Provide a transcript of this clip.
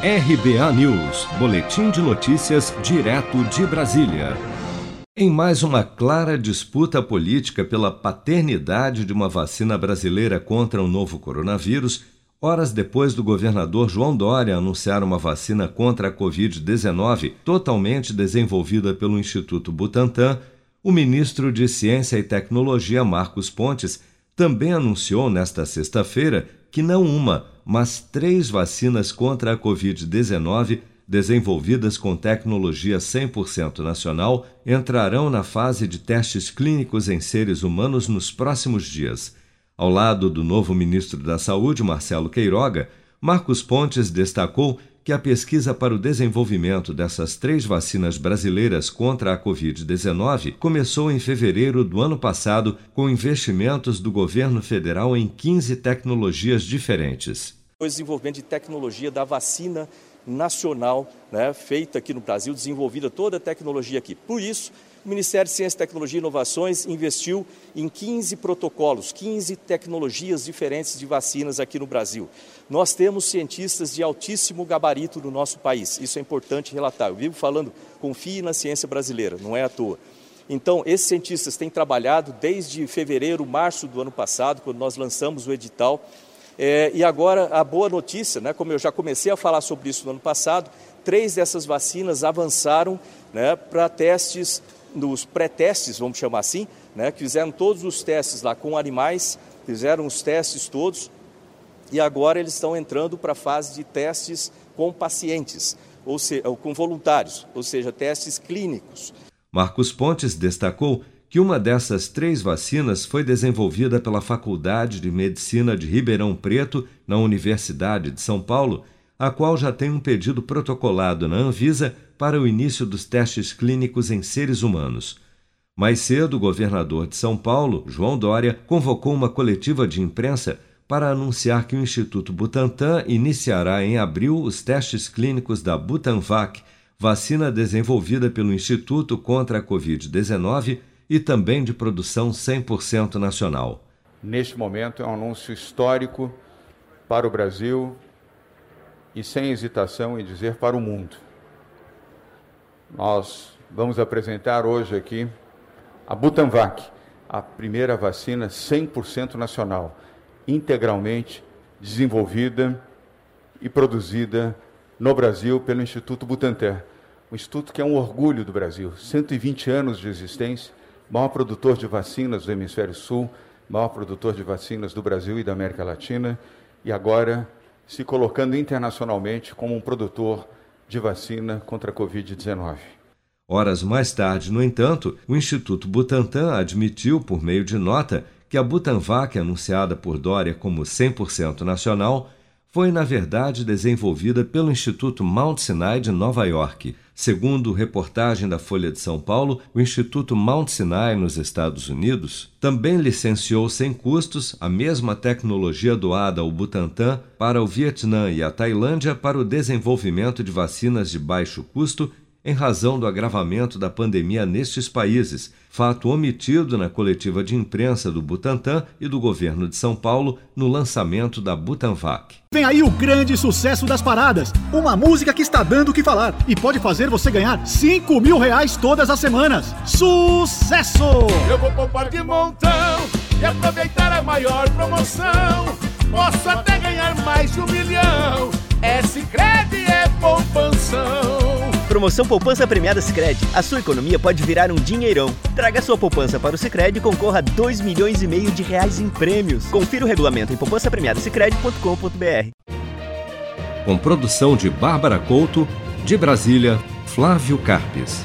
RBA News, Boletim de Notícias, direto de Brasília. Em mais uma clara disputa política pela paternidade de uma vacina brasileira contra o novo coronavírus, horas depois do governador João Dória anunciar uma vacina contra a Covid-19 totalmente desenvolvida pelo Instituto Butantan, o ministro de Ciência e Tecnologia, Marcos Pontes, também anunciou nesta sexta-feira que não uma, mas três vacinas contra a Covid-19, desenvolvidas com tecnologia 100% nacional, entrarão na fase de testes clínicos em seres humanos nos próximos dias. Ao lado do novo ministro da Saúde, Marcelo Queiroga, Marcos Pontes destacou que a pesquisa para o desenvolvimento dessas três vacinas brasileiras contra a Covid-19 começou em fevereiro do ano passado com investimentos do governo federal em 15 tecnologias diferentes. Desenvolvimento de tecnologia da vacina nacional, né, feita aqui no Brasil, desenvolvida toda a tecnologia aqui. Por isso, o Ministério de Ciência, Tecnologia e Inovações investiu em 15 protocolos, 15 tecnologias diferentes de vacinas aqui no Brasil. Nós temos cientistas de altíssimo gabarito no nosso país, isso é importante relatar. Eu vivo falando, confie na ciência brasileira, não é à toa. Então, esses cientistas têm trabalhado desde fevereiro, março do ano passado, quando nós lançamos o edital é, e agora a boa notícia, né, como eu já comecei a falar sobre isso no ano passado, três dessas vacinas avançaram né, para testes, nos pré-testes, vamos chamar assim, né, que fizeram todos os testes lá com animais, fizeram os testes todos, e agora eles estão entrando para a fase de testes com pacientes, ou seja, com voluntários, ou seja, testes clínicos. Marcos Pontes destacou que uma dessas três vacinas foi desenvolvida pela Faculdade de Medicina de Ribeirão Preto, na Universidade de São Paulo, a qual já tem um pedido protocolado na Anvisa para o início dos testes clínicos em seres humanos. Mais cedo, o governador de São Paulo, João Dória, convocou uma coletiva de imprensa para anunciar que o Instituto Butantan iniciará em abril os testes clínicos da Butanvac, vacina desenvolvida pelo Instituto contra a Covid-19 e também de produção 100% nacional. Neste momento é um anúncio histórico para o Brasil e sem hesitação em dizer para o mundo. Nós vamos apresentar hoje aqui a Butanvac, a primeira vacina 100% nacional, integralmente desenvolvida e produzida no Brasil pelo Instituto Butantan, um instituto que é um orgulho do Brasil, 120 anos de existência, maior produtor de vacinas do Hemisfério Sul, maior produtor de vacinas do Brasil e da América Latina, e agora se colocando internacionalmente como um produtor de vacina contra a Covid-19. Horas mais tarde, no entanto, o Instituto Butantan admitiu, por meio de nota, que a Butanvac, anunciada por Dória como 100% nacional, foi, na verdade, desenvolvida pelo Instituto Mount Sinai de Nova York. Segundo reportagem da Folha de São Paulo, o Instituto Mount Sinai, nos Estados Unidos, também licenciou sem custos a mesma tecnologia doada ao Butantan para o Vietnã e a Tailândia para o desenvolvimento de vacinas de baixo custo em razão do agravamento da pandemia nestes países, fato omitido na coletiva de imprensa do Butantan e do governo de São Paulo no lançamento da Butanvac. Vem aí o grande sucesso das paradas, uma música que está dando o que falar e pode fazer você ganhar 5 mil reais todas as semanas. Sucesso! Eu vou poupar de montão e aproveitar a maior promoção. Posso Promoção Poupança Premiada Sicredi. A sua economia pode virar um dinheirão. Traga sua poupança para o Sicredi e concorra a 2 milhões e meio de reais em prêmios. Confira o regulamento em poupancapremiadasicredi.com.br. Com produção de Bárbara Couto, de Brasília, Flávio Carpes.